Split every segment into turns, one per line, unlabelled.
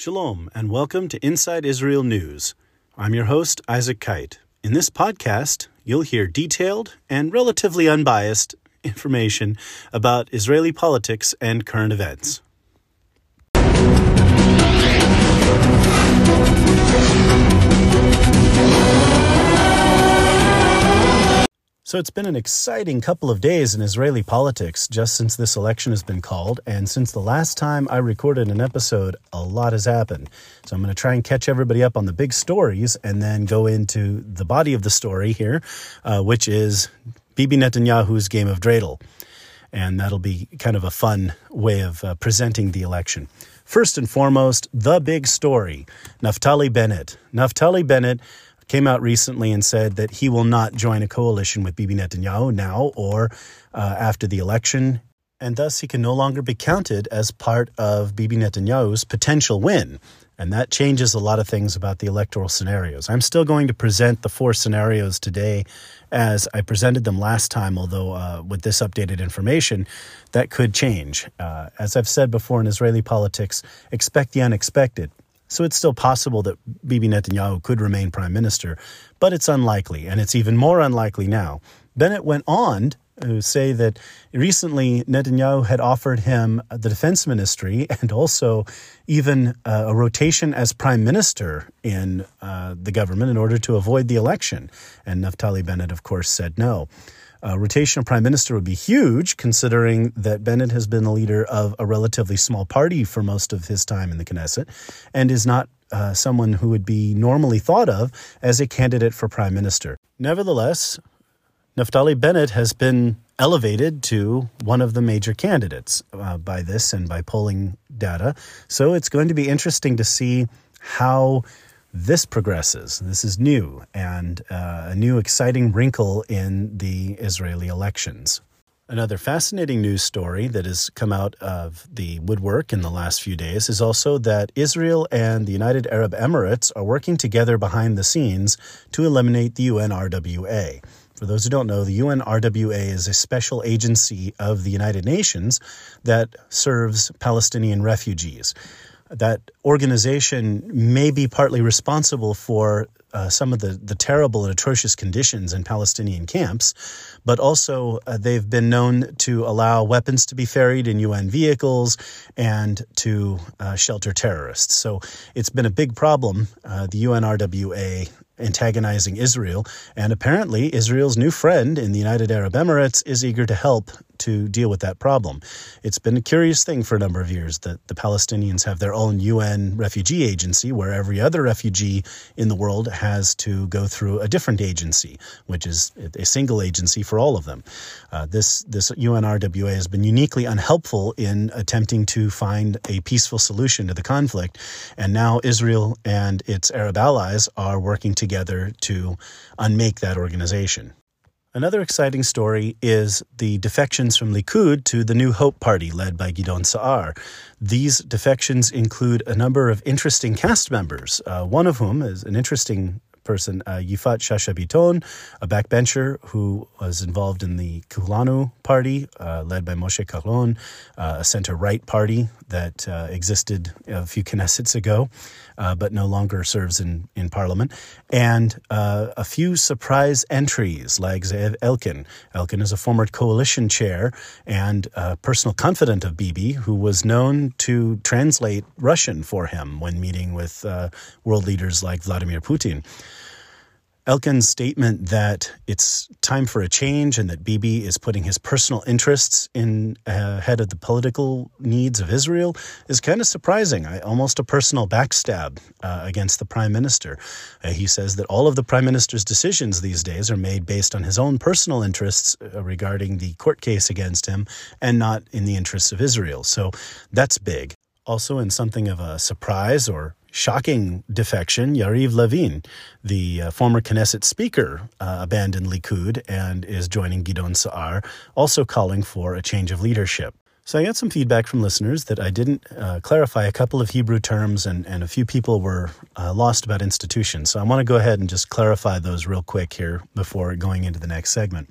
Shalom, and welcome to Inside Israel News. I'm your host, Isaac Kite. In this podcast, you'll hear detailed and relatively unbiased information about Israeli politics and current events. So it's been an exciting couple of days in Israeli politics just since this election has been called. And since the last time I recorded an episode, a lot has happened. So I'm going to try and catch everybody up on the big stories and then go into the body of the story here, uh, which is Bibi Netanyahu's game of dreidel. And that'll be kind of a fun way of uh, presenting the election. First and foremost, the big story Naftali Bennett. Naftali Bennett came out recently and said that he will not join a coalition with Bibi Netanyahu now or uh, after the election, and thus he can no longer be counted as part of Bibi Netanyahu's potential win. And that changes a lot of things about the electoral scenarios. I'm still going to present the four scenarios today as I presented them last time, although uh, with this updated information, that could change. Uh, as I've said before in Israeli politics, expect the unexpected. So it's still possible that Bibi Netanyahu could remain prime minister, but it's unlikely, and it's even more unlikely now. Bennett went on to say that recently Netanyahu had offered him the defense ministry and also even uh, a rotation as prime minister in uh, the government in order to avoid the election. And Naftali Bennett, of course, said no. Uh, rotation of prime minister would be huge, considering that Bennett has been the leader of a relatively small party for most of his time in the Knesset and is not uh, someone who would be normally thought of as a candidate for prime minister. Nevertheless, Naftali Bennett has been elevated to one of the major candidates uh, by this and by polling data. So it's going to be interesting to see how this progresses. This is new and uh, a new exciting wrinkle in the Israeli elections. Another fascinating news story that has come out of the woodwork in the last few days is also that Israel and the United Arab Emirates are working together behind the scenes to eliminate the UNRWA. For those who don't know, the UNRWA is a special agency of the United Nations that serves Palestinian refugees that organization may be partly responsible for uh, some of the, the terrible and atrocious conditions in Palestinian camps, but also uh, they've been known to allow weapons to be ferried in UN vehicles and to uh, shelter terrorists. So it's been a big problem. Uh, the UNRWA antagonizing Israel. And apparently, Israel's new friend in the United Arab Emirates is eager to help to deal with that problem. It's been a curious thing for a number of years that the Palestinians have their own UN refugee agency, where every other refugee in the world has to go through a different agency, which is a single agency for all of them. Uh, this this UNRWA has been uniquely unhelpful in attempting to find a peaceful solution to the conflict, and now Israel and its Arab allies are working together together to unmake that organization. Another exciting story is the defections from Likud to the New Hope Party led by Gidon Saar. These defections include a number of interesting cast members, uh, one of whom is an interesting person, uh, Yifat Shasha Biton, a backbencher who was involved in the Kulanu party, uh, led by Moshe Kahlon, uh, a center right party that uh, existed a few Knessets ago, uh, but no longer serves in, in parliament, and uh, a few surprise entries like Elkin. Elkin is a former coalition chair and a personal confidant of Bibi, who was known to translate Russian for him when meeting with world leaders like Vladimir Putin. Elkin's statement that it's time for a change and that Bibi is putting his personal interests in uh, ahead of the political needs of Israel is kind of surprising. I, almost a personal backstab uh, against the prime minister. Uh, he says that all of the prime minister's decisions these days are made based on his own personal interests uh, regarding the court case against him and not in the interests of Israel. So that's big. Also, in something of a surprise or shocking defection, Yariv Levin, the uh, former Knesset speaker, uh, abandoned Likud and is joining Gidon Saar, also calling for a change of leadership. So I got some feedback from listeners that I didn't uh, clarify a couple of Hebrew terms, and, and a few people were uh, lost about institutions. So I want to go ahead and just clarify those real quick here before going into the next segment.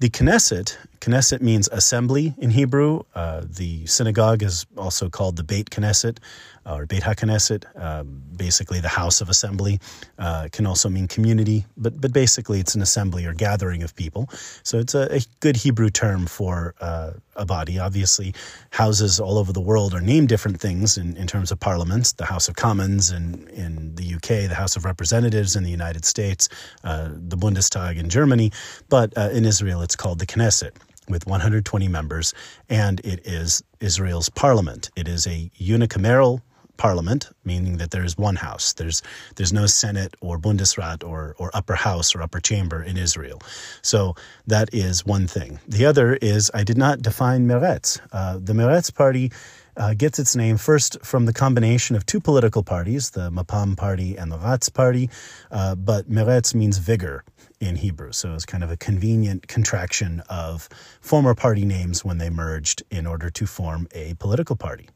The Knesset Knesset means assembly in Hebrew. Uh, the synagogue is also called the Beit Knesset or Beit HaKnesset, uh, basically the house of assembly. Uh, can also mean community, but, but basically it's an assembly or gathering of people. So it's a, a good Hebrew term for uh, a body. Obviously, houses all over the world are named different things in, in terms of parliaments. The House of Commons in, in the UK, the House of Representatives in the United States, uh, the Bundestag in Germany, but uh, in Israel it's called the Knesset with 120 members, and it is Israel's parliament. It is a unicameral parliament, meaning that there is one house. There's there's no Senate or Bundesrat or or upper house or upper chamber in Israel. So that is one thing. The other is I did not define Meretz. Uh, the Meretz party. Uh, gets its name first from the combination of two political parties, the Mapam party and the Ratz party, uh, but Meretz means vigor in Hebrew. So it's kind of a convenient contraction of former party names when they merged in order to form a political party.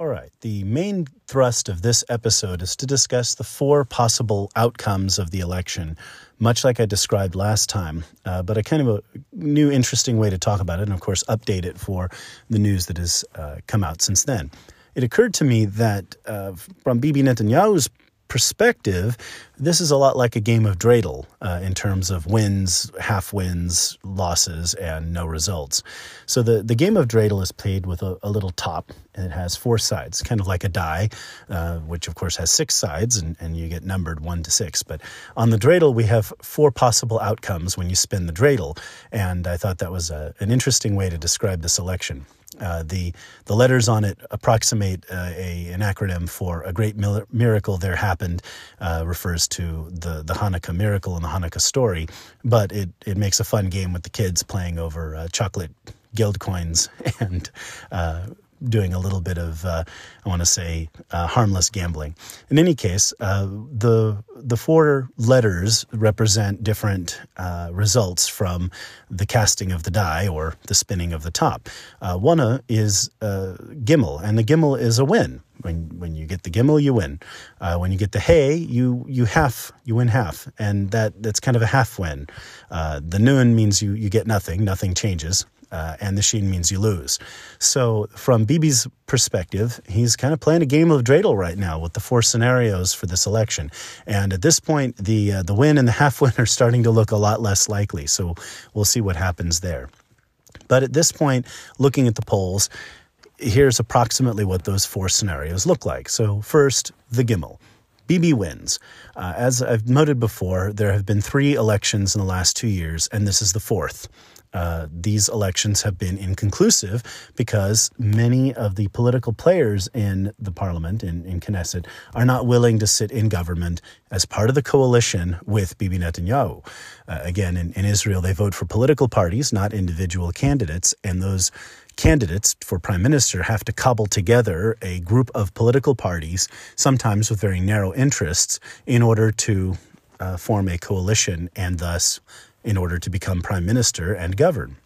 All right, the main thrust of this episode is to discuss the four possible outcomes of the election, much like I described last time, uh, but a kind of a new, interesting way to talk about it, and of course, update it for the news that has uh, come out since then. It occurred to me that uh, from Bibi Netanyahu's perspective, this is a lot like a game of dreidel uh, in terms of wins, half wins, losses, and no results. So the, the game of dreidel is played with a, a little top, and it has four sides, kind of like a die, uh, which of course has six sides, and, and you get numbered one to six. But on the dreidel, we have four possible outcomes when you spin the dreidel, and I thought that was a, an interesting way to describe this election. Uh, the the letters on it approximate uh, a an acronym for a great mil- miracle there happened uh, refers to the the Hanukkah miracle and the Hanukkah story, but it it makes a fun game with the kids playing over uh, chocolate gelt coins and uh, doing a little bit of, uh, I want to say, uh, harmless gambling. In any case, uh, the the four letters represent different uh, results from the casting of the die or the spinning of the top. Uh, one is uh, gimel, and the gimel is a win. When when you get the gimel, you win. when you get the hay, you you half you win half, and that that's kind of a half win. the nun means you you get nothing, nothing changes uh, and the sheen means you lose. So, from Bibi's perspective, he's kind of playing a game of dreidel right now with the four scenarios for this election. And at this point, the uh, the win and the half win are starting to look a lot less likely. So, we'll see what happens there. But at this point, looking at the polls, here's approximately what those four scenarios look like. So, first, the Gimel. Bibi wins. Uh, as I've noted before, there have been three elections in the last two years, and this is the fourth uh, these elections have been inconclusive because many of the political players in the parliament, in, in Knesset, are not willing to sit in government as part of the coalition with Bibi Netanyahu. Uh, again, in, in Israel, they vote for political parties, not individual candidates, and those candidates for prime minister have to cobble together a group of political parties, sometimes with very narrow interests, in order to uh, form a coalition and thus in order to become prime minister and govern.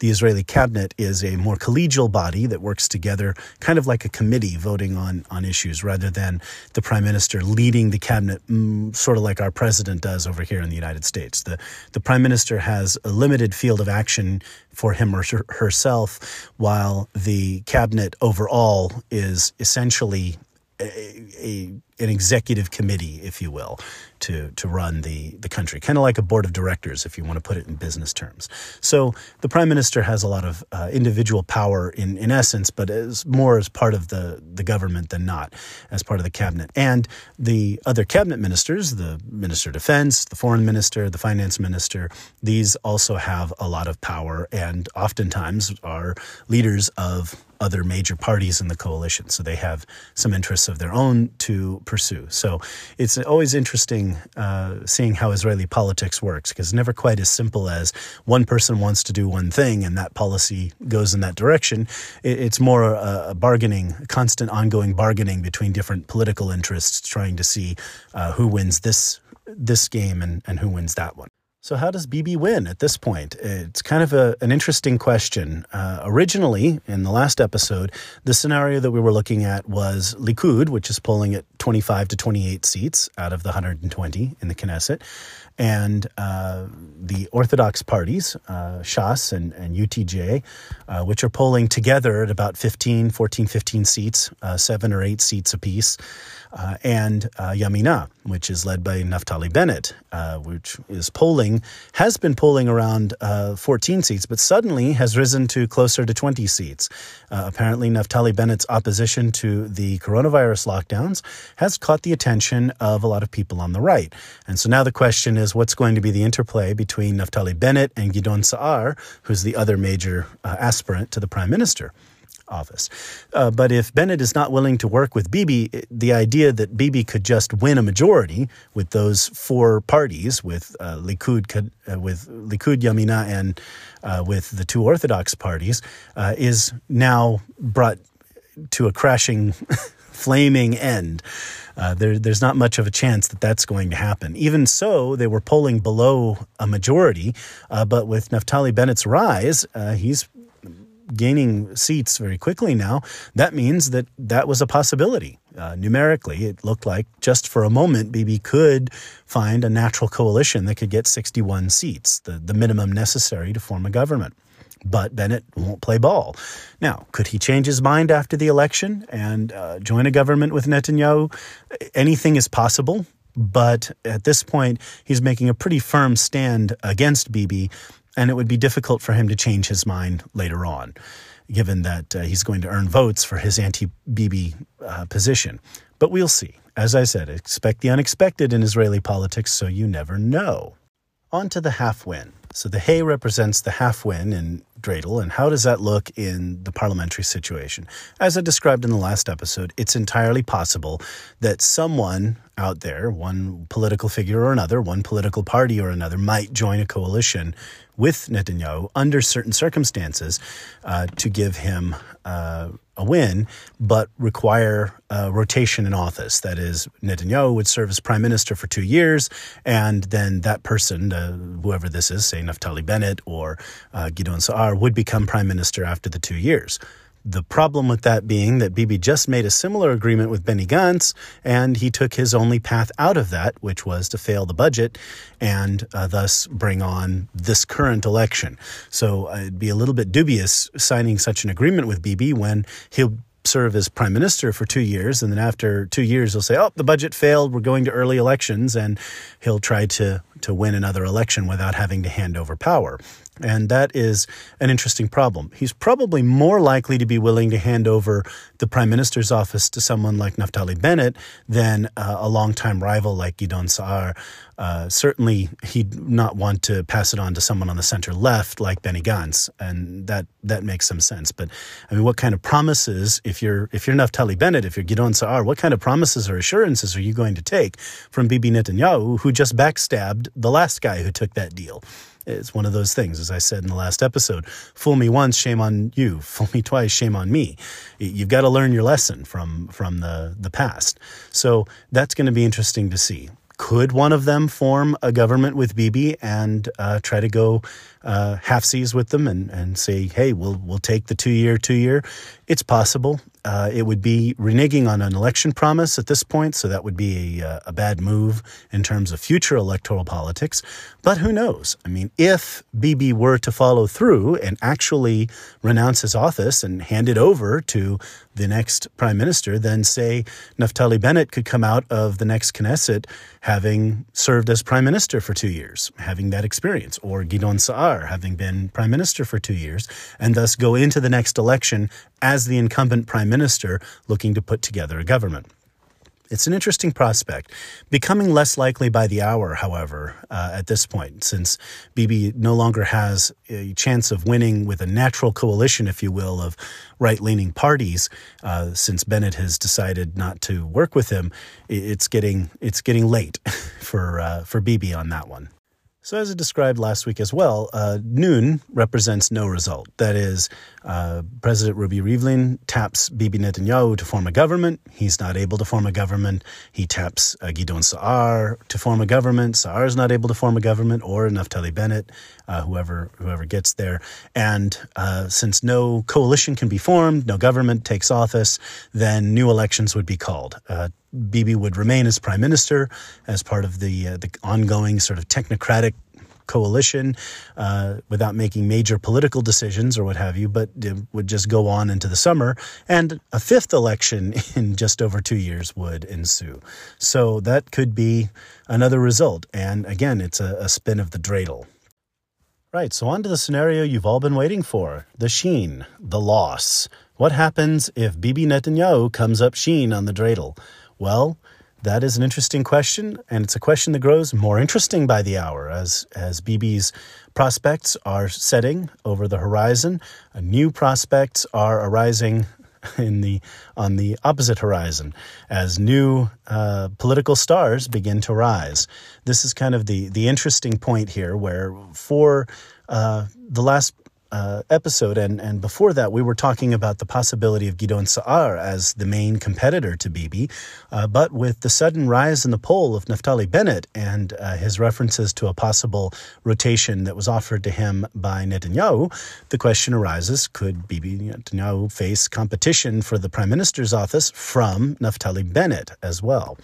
The Israeli cabinet is a more collegial body that works together, kind of like a committee voting on, on issues, rather than the prime minister leading the cabinet, mm, sort of like our president does over here in the United States. The, the prime minister has a limited field of action for him or herself, while the cabinet overall is essentially a, a, an executive committee, if you will, to to run the the country, kind of like a board of directors, if you want to put it in business terms. So the prime minister has a lot of uh, individual power in in essence, but as more as part of the the government than not as part of the cabinet. And the other cabinet ministers, the minister of defense, the foreign minister, the finance minister, these also have a lot of power and oftentimes are leaders of other major parties in the coalition. So they have some interests of their own to pursue. So it's always interesting uh, seeing how Israeli politics works because it's never quite as simple as one person wants to do one thing and that policy goes in that direction. It's more a, a bargaining, constant ongoing bargaining between different political interests, trying to see uh, who wins this this game and, and who wins that one. So, how does Bibi win at this point? It's kind of a, an interesting question. Uh, originally, in the last episode, the scenario that we were looking at was Likud, which is polling at 25 to 28 seats out of the 120 in the Knesset. And uh, the Orthodox parties, uh, Shas and, and UTJ, uh, which are polling together at about 15, 14, 15 seats, uh, seven or eight seats apiece, uh, and uh, Yamina, which is led by Naftali Bennett, uh, which is polling, has been polling around uh, 14 seats, but suddenly has risen to closer to 20 seats. Uh, apparently, Naftali Bennett's opposition to the coronavirus lockdowns has caught the attention of a lot of people on the right. And so now the question is what's going to be the interplay between Naftali Bennett and Gidon Saar, who's the other major uh, aspirant to the prime minister? Office. Uh, but if Bennett is not willing to work with Bibi, the idea that Bibi could just win a majority with those four parties, with uh, Likud, uh, with Likud, Yamina, and uh, with the two Orthodox parties, uh, is now brought to a crashing, flaming end. Uh, there, there's not much of a chance that that's going to happen. Even so, they were polling below a majority, but with Naftali Bennett's rise, he's gaining seats very quickly now, that means that that was a possibility. Uh, numerically, it looked like just for a moment, Bibi could find a natural coalition that could get 61 seats, the, the minimum necessary to form a government. But Bennett won't play ball. Now, could he change his mind after the election and uh, join a government with Netanyahu? Anything is possible. But at this point, he's making a pretty firm stand against Bibi and it would be difficult for him to change his mind later on, given that uh, he's going to earn votes for his anti Bibi uh, position. But we'll see. As I said, expect the unexpected in Israeli politics, so you never know. On to the half win. So the hay represents the half win in dreidel, and how does that look in the parliamentary situation? As I described in the last episode, it's entirely possible that someone out there, one political figure or another, one political party or another, might join a coalition with Netanyahu under certain circumstances uh, to give him uh, a win, but require rotation in office. That is, Netanyahu would serve as prime minister for two years, and then that person, uh, whoever this is, say Naftali Bennett or uh, Saar, would become prime minister after the two years. The problem with that being that Bibi just made a similar agreement with Benny Gantz, and he took his only path out of that, which was to fail the budget and uh, thus bring on this current election. So uh, it'd be a little bit dubious signing such an agreement with Bibi when he'll serve as prime minister for two years, and then after two years, he'll say, "Oh, the budget failed. We're going to early elections," and he'll try to to win another election without having to hand over power. And that is an interesting problem. He's probably more likely to be willing to hand over the prime minister's office to someone like Naftali Bennett than uh, a longtime rival like Gidon Saar. Uh, certainly, he'd not want to pass it on to someone on the center left like Benny Gantz, and that that makes some sense. But I mean, what kind of promises, if you're if you're Naftali Bennett, if you're Gidon Saar, what kind of promises or assurances are you going to take from Bibi Netanyahu, who just backstabbed the last guy who took that deal? It's one of those things, as I said in the last episode. Fool me once, shame on you. Fool me twice, shame on me. You've got to learn your lesson from from the the past. So that's going to be interesting to see. Could one of them form a government with Bibi and uh, try to go uh, half seas with them and, and say, hey, we'll we'll take the two year, two year? It's possible. Uh, it would be reneging on an election promise at this point, so that would be a, uh, a, bad move in terms of future electoral politics. But who knows? I mean, if Bibi were to follow through and actually renounce his office and hand it over to the next prime minister, then say Naftali Bennett could come out of the next Knesset having served as prime minister for two years, having that experience, or Gidon Saar having been prime minister for two years, and thus go into the next election as the incumbent prime minister looking to put together a government. It's an interesting prospect, becoming less likely by the hour, however, uh, at this point, since Bibi no longer has a chance of winning with a natural coalition, if you will, of right leaning parties. Uh, since Bennett has decided not to work with him, it's getting it's getting late for uh, for Bibi on that one. So, as I described last week as well, uh, noon represents no result. That is, uh, President Ruvi Rivlin taps Bibi Netanyahu to form a government. He's not able to form a government. He taps uh, Gidon Saar to form a government. Saar is not able to form a government, or Naftali Bennett, uh, whoever whoever gets there. And uh, since no coalition can be formed, no government takes office, then new elections would be called. Uh, Bibi would remain as prime minister as part of the uh, the ongoing sort of technocratic coalition uh, without making major political decisions or what have you, but would just go on into the summer. And a fifth election in just over two years would ensue. So that could be another result. And again, it's a, a spin of the dreidel. Right, so on to the scenario you've all been waiting for the sheen, the loss. What happens if Bibi Netanyahu comes up sheen on the dreidel? Well, that is an interesting question, and it's a question that grows more interesting by the hour as as Bibi's prospects are setting over the horizon. New prospects are arising in the on the opposite horizon as new uh, political stars begin to rise. This is kind of the the interesting point here, where for uh, the last uh, episode, and, and before that, we were talking about the possibility of Gidon Sa'ar as the main competitor to Bibi. Uh, but with the sudden rise in the poll of Naftali Bennett and uh, his references to a possible rotation that was offered to him by Netanyahu, the question arises could Bibi Netanyahu face competition for the prime minister's office from Naftali Bennett as well?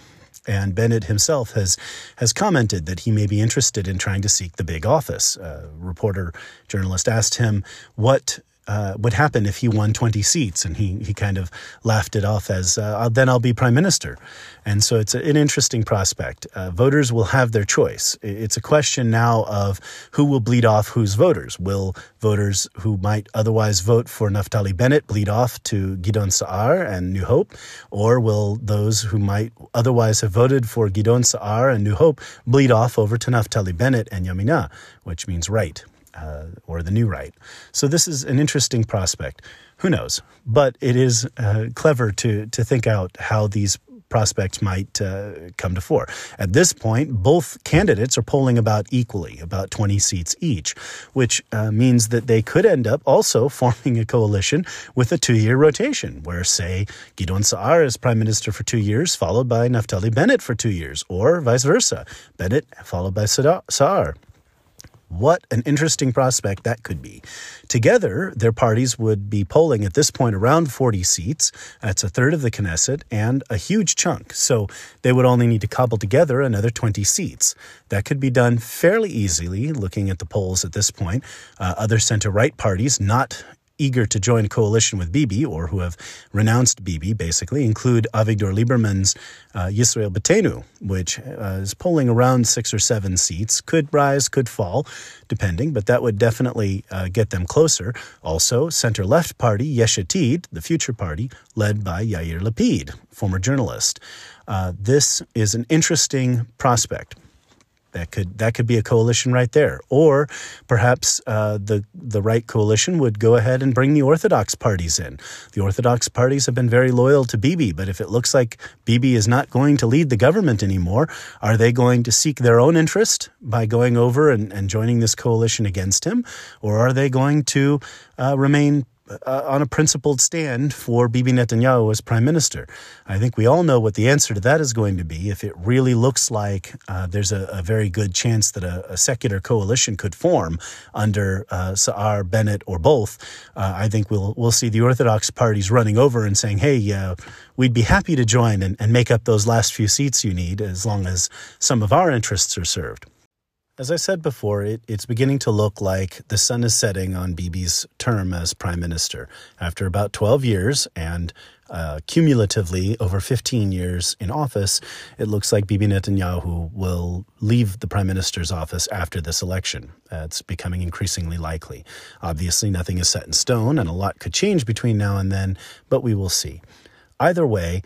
And Bennett himself has has commented that he may be interested in trying to seek the big office. A reporter journalist asked him what uh, would happen if he won 20 seats. And he, he kind of laughed it off as, uh, then I'll be prime minister. And so it's an interesting prospect. Uh, voters will have their choice. It's a question now of who will bleed off whose voters. Will voters who might otherwise vote for Naftali Bennett bleed off to Gidon Sa'ar and New Hope? Or will those who might otherwise have voted for Gidon Sa'ar and New Hope bleed off over to Naftali Bennett and Yamina, which means right? Uh, or the new right. So this is an interesting prospect. Who knows? But it is uh, clever to to think out how these prospects might uh, come to fore. At this point, both candidates are polling about equally, about 20 seats each, which uh, means that they could end up also forming a coalition with a two year rotation, where, say, Gidon Sa'ar is prime minister for two years, followed by Naftali Bennett for two years, or vice versa, Bennett followed by Sa'ar. What an interesting prospect that could be. Together, their parties would be polling at this point around 40 seats. That's a third of the Knesset and a huge chunk. So they would only need to cobble together another 20 seats. That could be done fairly easily, looking at the polls at this point. Uh, other center right parties, not eager to join coalition with Bibi or who have renounced Bibi, basically, include Avigdor Lieberman's uh, Yisrael Beiteinu, which uh, is polling around six or seven seats. Could rise, could fall, depending, but that would definitely uh, get them closer. Also, center left party, Yesh Atid, the future party, led by Yair Lapid, former journalist. Uh, this is an interesting prospect. That could that could be a coalition right there, or perhaps uh, the the right coalition would go ahead and bring the Orthodox parties in. The Orthodox parties have been very loyal to Bibi, but if it looks like Bibi is not going to lead the government anymore, are they going to seek their own interest by going over and, and joining this coalition against him, or are they going to uh, remain uh, on a principled stand for Bibi Netanyahu as prime minister? I think we all know what the answer to that is going to be. If it really looks like uh, there's a, a, very good chance that a, a, secular coalition could form under uh, Sa'ar, Bennett, or both, uh, I think we'll we'll see the Orthodox parties running over and saying, "Hey, uh, we'd be happy to join and, and make up those last few seats you need, as long as some of our interests are served." As I said before, it, it's beginning to look like the sun is setting on Bibi's term as prime minister. After about 12 years and uh, cumulatively over 15 years in office, it looks like Bibi Netanyahu will leave the prime minister's office after this election. Uh, it's becoming increasingly likely. Obviously, nothing is set in stone, and a lot could change between now and then, but we will see. Either way,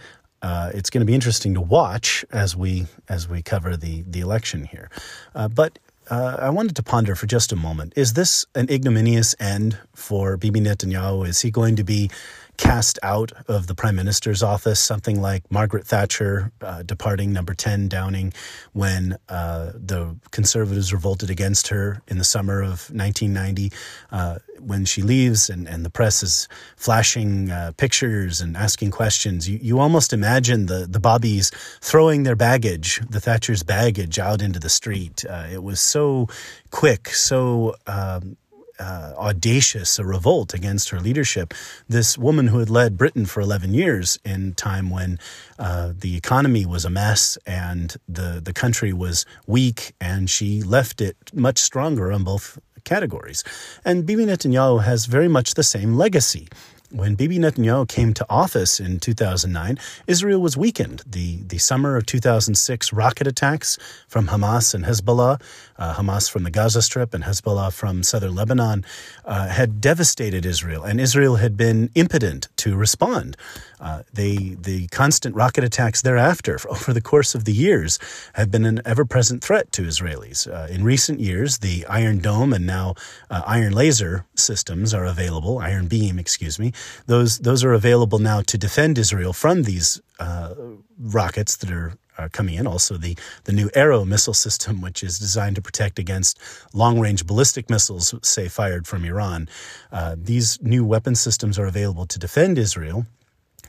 uh, it's going to be interesting to watch as we as we cover the the election here. Uh, but uh, I wanted to ponder for just a moment: Is this an ignominious end for Bibi Netanyahu? Is he going to be cast out of the prime minister's office, something like Margaret Thatcher uh, departing number 10 Downing when uh, the conservatives revolted against her in the summer of 1990. Uh, when she leaves and, and the press is flashing uh, pictures and asking questions, you, you almost imagine the, the Bobbies throwing their baggage, the Thatcher's baggage, out into the street. Uh, it was so quick, so um, uh, audacious a revolt against her leadership. This woman who had led Britain for 11 years in time when uh, the economy was a mess and the, the country was weak, and she left it much stronger on both categories. And Bibi Netanyahu has very much the same legacy. When Bibi Netanyahu came to office in 2009, Israel was weakened. The, the summer of 2006 rocket attacks from Hamas and Hezbollah, uh, Hamas from the Gaza Strip and Hezbollah from southern Lebanon, uh, had devastated Israel, and Israel had been impotent to respond. Uh, they, the constant rocket attacks thereafter, over the course of the years, have been an ever present threat to Israelis. Uh, in recent years, the Iron Dome and now uh, Iron Laser systems are available, Iron Beam, excuse me, those those are available now to defend Israel from these uh, rockets that are, are coming in. Also, the the new Arrow missile system, which is designed to protect against long range ballistic missiles, say fired from Iran. Uh, these new weapon systems are available to defend Israel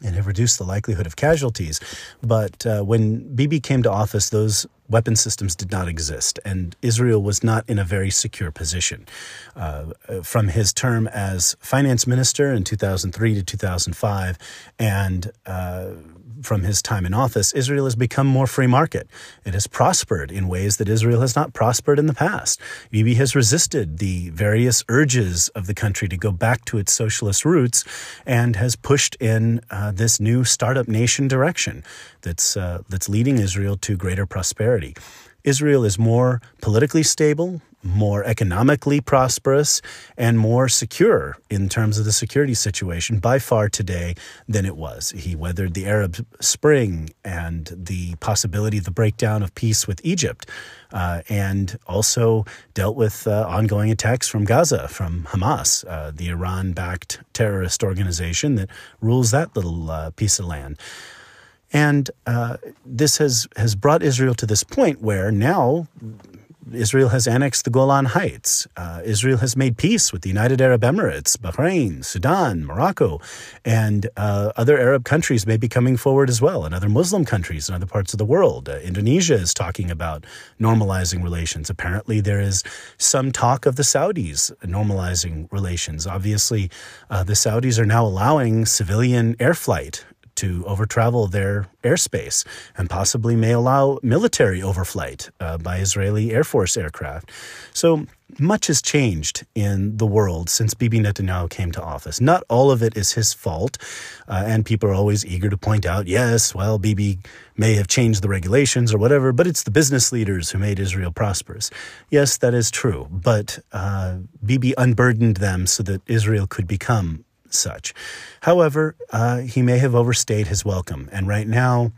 and have reduced the likelihood of casualties. But uh, when Bibi came to office, those weapon systems did not exist, and Israel was not in a very secure position. Uh, from his term as finance minister in 2003 to 2005, and uh, from his time in office, Israel has become more free market. It has prospered in ways that Israel has not prospered in the past. Bibi has resisted the various urges of the country to go back to its socialist roots and has pushed in uh, this new startup nation direction that's, uh, that's leading Israel to greater prosperity. Israel is more politically stable, more economically prosperous and more secure in terms of the security situation by far today than it was. He weathered the Arab Spring and the possibility of the breakdown of peace with Egypt, uh, and also dealt with uh, ongoing attacks from Gaza, from Hamas, uh, the Iran backed terrorist organization that rules that little uh, piece of land. And uh, this has, has brought Israel to this point where now Israel has annexed the Golan Heights. Uh, Israel has made peace with the United Arab Emirates, Bahrain, Sudan, Morocco, and uh, other Arab countries may be coming forward as well, and other Muslim countries in other parts of the world. Uh, Indonesia is talking about normalizing relations. Apparently, there is some talk of the Saudis normalizing relations. Obviously, uh, the Saudis are now allowing civilian air flight to overtravel their airspace and possibly may allow military overflight uh, by Israeli Air Force aircraft. So much has changed in the world since Bibi Netanyahu came to office. Not all of it is his fault, uh, and people are always eager to point out, yes, well, Bibi may have changed the regulations or whatever, but it's the business leaders who made Israel prosperous. Yes, that is true, but uh, Bibi unburdened them so that Israel could become such. However, uh, he may have overstayed his welcome, and right now,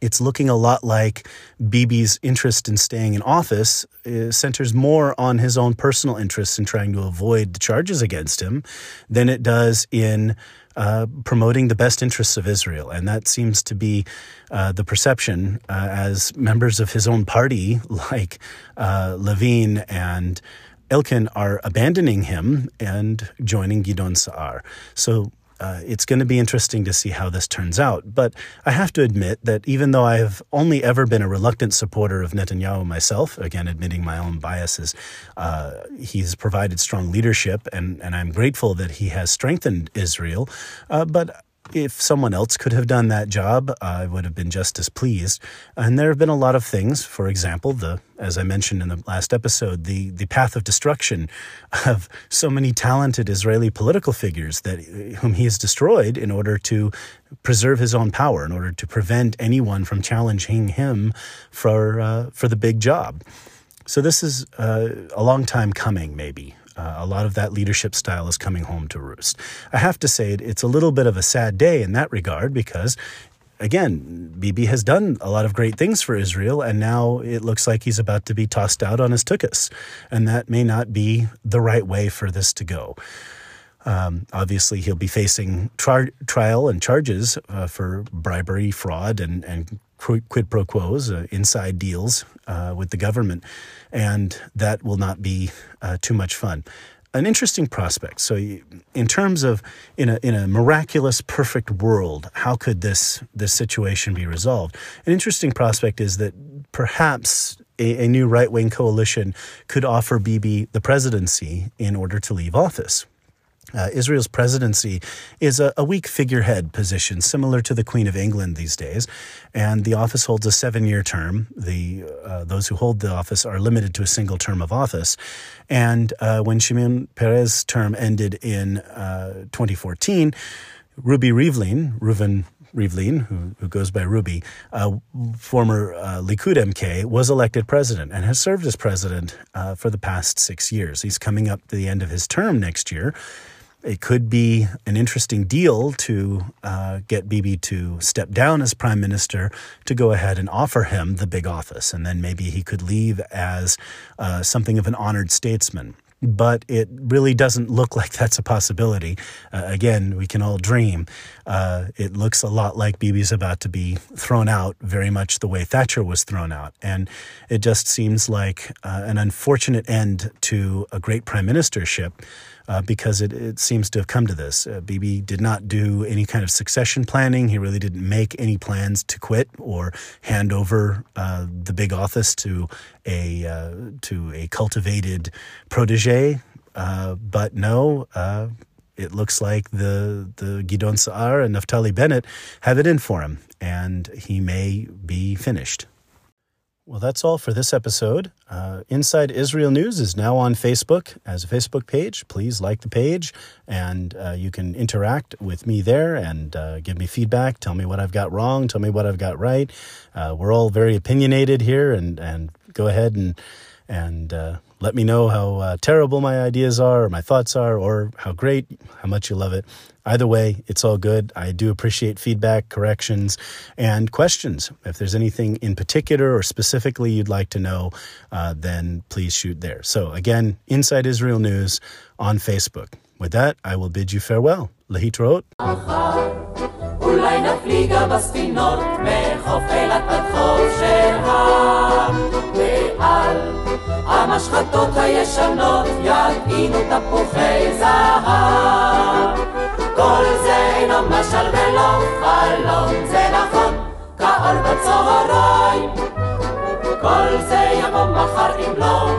it's looking a lot like Bibi's interest in staying in office uh, centers more on his own personal interests in trying to avoid the charges against him than it does in uh, promoting the best interests of Israel. And that seems to be uh, the perception uh, as members of his own party, like uh, Levin and Elkin are abandoning him and joining Gideon Saar. So uh, it's going to be interesting to see how this turns out. But I have to admit that even though I have only ever been a reluctant supporter of Netanyahu myself, again, admitting my own biases, uh, he's provided strong leadership, and, and I'm grateful that he has strengthened Israel. Uh, but if someone else could have done that job, I would have been just as pleased. And there have been a lot of things. For example, the as I mentioned in the last episode, the the path of destruction of so many talented Israeli political figures that whom he has destroyed in order to preserve his own power, in order to prevent anyone from challenging him for uh, for the big job. So this is uh, a long time coming, maybe. Uh, a lot of that leadership style is coming home to roost. I have to say, it's a little bit of a sad day in that regard because again, Bibi has done a lot of great things for Israel, and now it looks like he's about to be tossed out on his tuchus. And that may not be the right way for this to go. Um, obviously, he'll be facing tri- trial and charges uh, for bribery, fraud, and, and quid pro quos, uh, inside deals uh, with the government, and that will not be uh, too much fun. An interesting prospect. So, in terms of in a in a miraculous, perfect world, how could this this situation be resolved? An interesting prospect is that perhaps a, a new right wing coalition could offer Bibi the presidency in order to leave office. Uh, Israel's presidency is a, a, weak figurehead position, similar to the Queen of England these days, and the office holds a seven-year term. The uh, those who hold the office are limited to a single term of office, and uh, when Shimon Peres' term ended in uh, 2014, Ruby Rivlin, Reuven Rivlin, who, who goes by Ruby, uh, former uh, Likud MK, was elected president and has served as president uh, for the past six years. He's coming up to the end of his term next year. It could be an interesting deal to uh, get Bibi to step down as prime minister to go ahead and offer him the big office. And then maybe he could leave as uh, something of an honored statesman but it really doesn't look like that's a possibility. Uh, again, we can all dream. Uh, it looks a lot like Bibi's about to be thrown out, very much the way Thatcher was thrown out. And it just seems like uh, an unfortunate end to a great prime ministership uh, because it, it seems to have come to this. Uh, Bibi did not do any kind of succession planning. He really didn't make any plans to quit or hand over uh, the big office to a uh, to a cultivated protege. Uh, but no, uh, it looks like the the Gidon Saar and Naftali Bennett have it in for him, and he may be finished. Well, that's all for this episode. Uh, Inside Israel News is now on Facebook as a Facebook page. Please like the page, and uh, you can interact with me there and uh, give me feedback. Tell me what I've got wrong. Tell me what I've got right. Uh, we're all very opinionated here, and and go ahead and and uh, let me know how uh, terrible my ideas are, or my thoughts are, or how great, how much you love it. Either way, it's all good. I do appreciate feedback, corrections, and questions. If there's anything in particular or specifically you'd like to know, uh, then please shoot there. So, again, Inside Israel News on Facebook. With that, I will bid you farewell. Lehitraot. אולי נפליגה בספינות מחוף אילת עד חוף ועל המשחטות הישנות יגעינו תפוחי זהב. כל זה אינו משל ולא חלום, זה נכון, קהל בצהריים. כל זה יבוא מחר אם לא...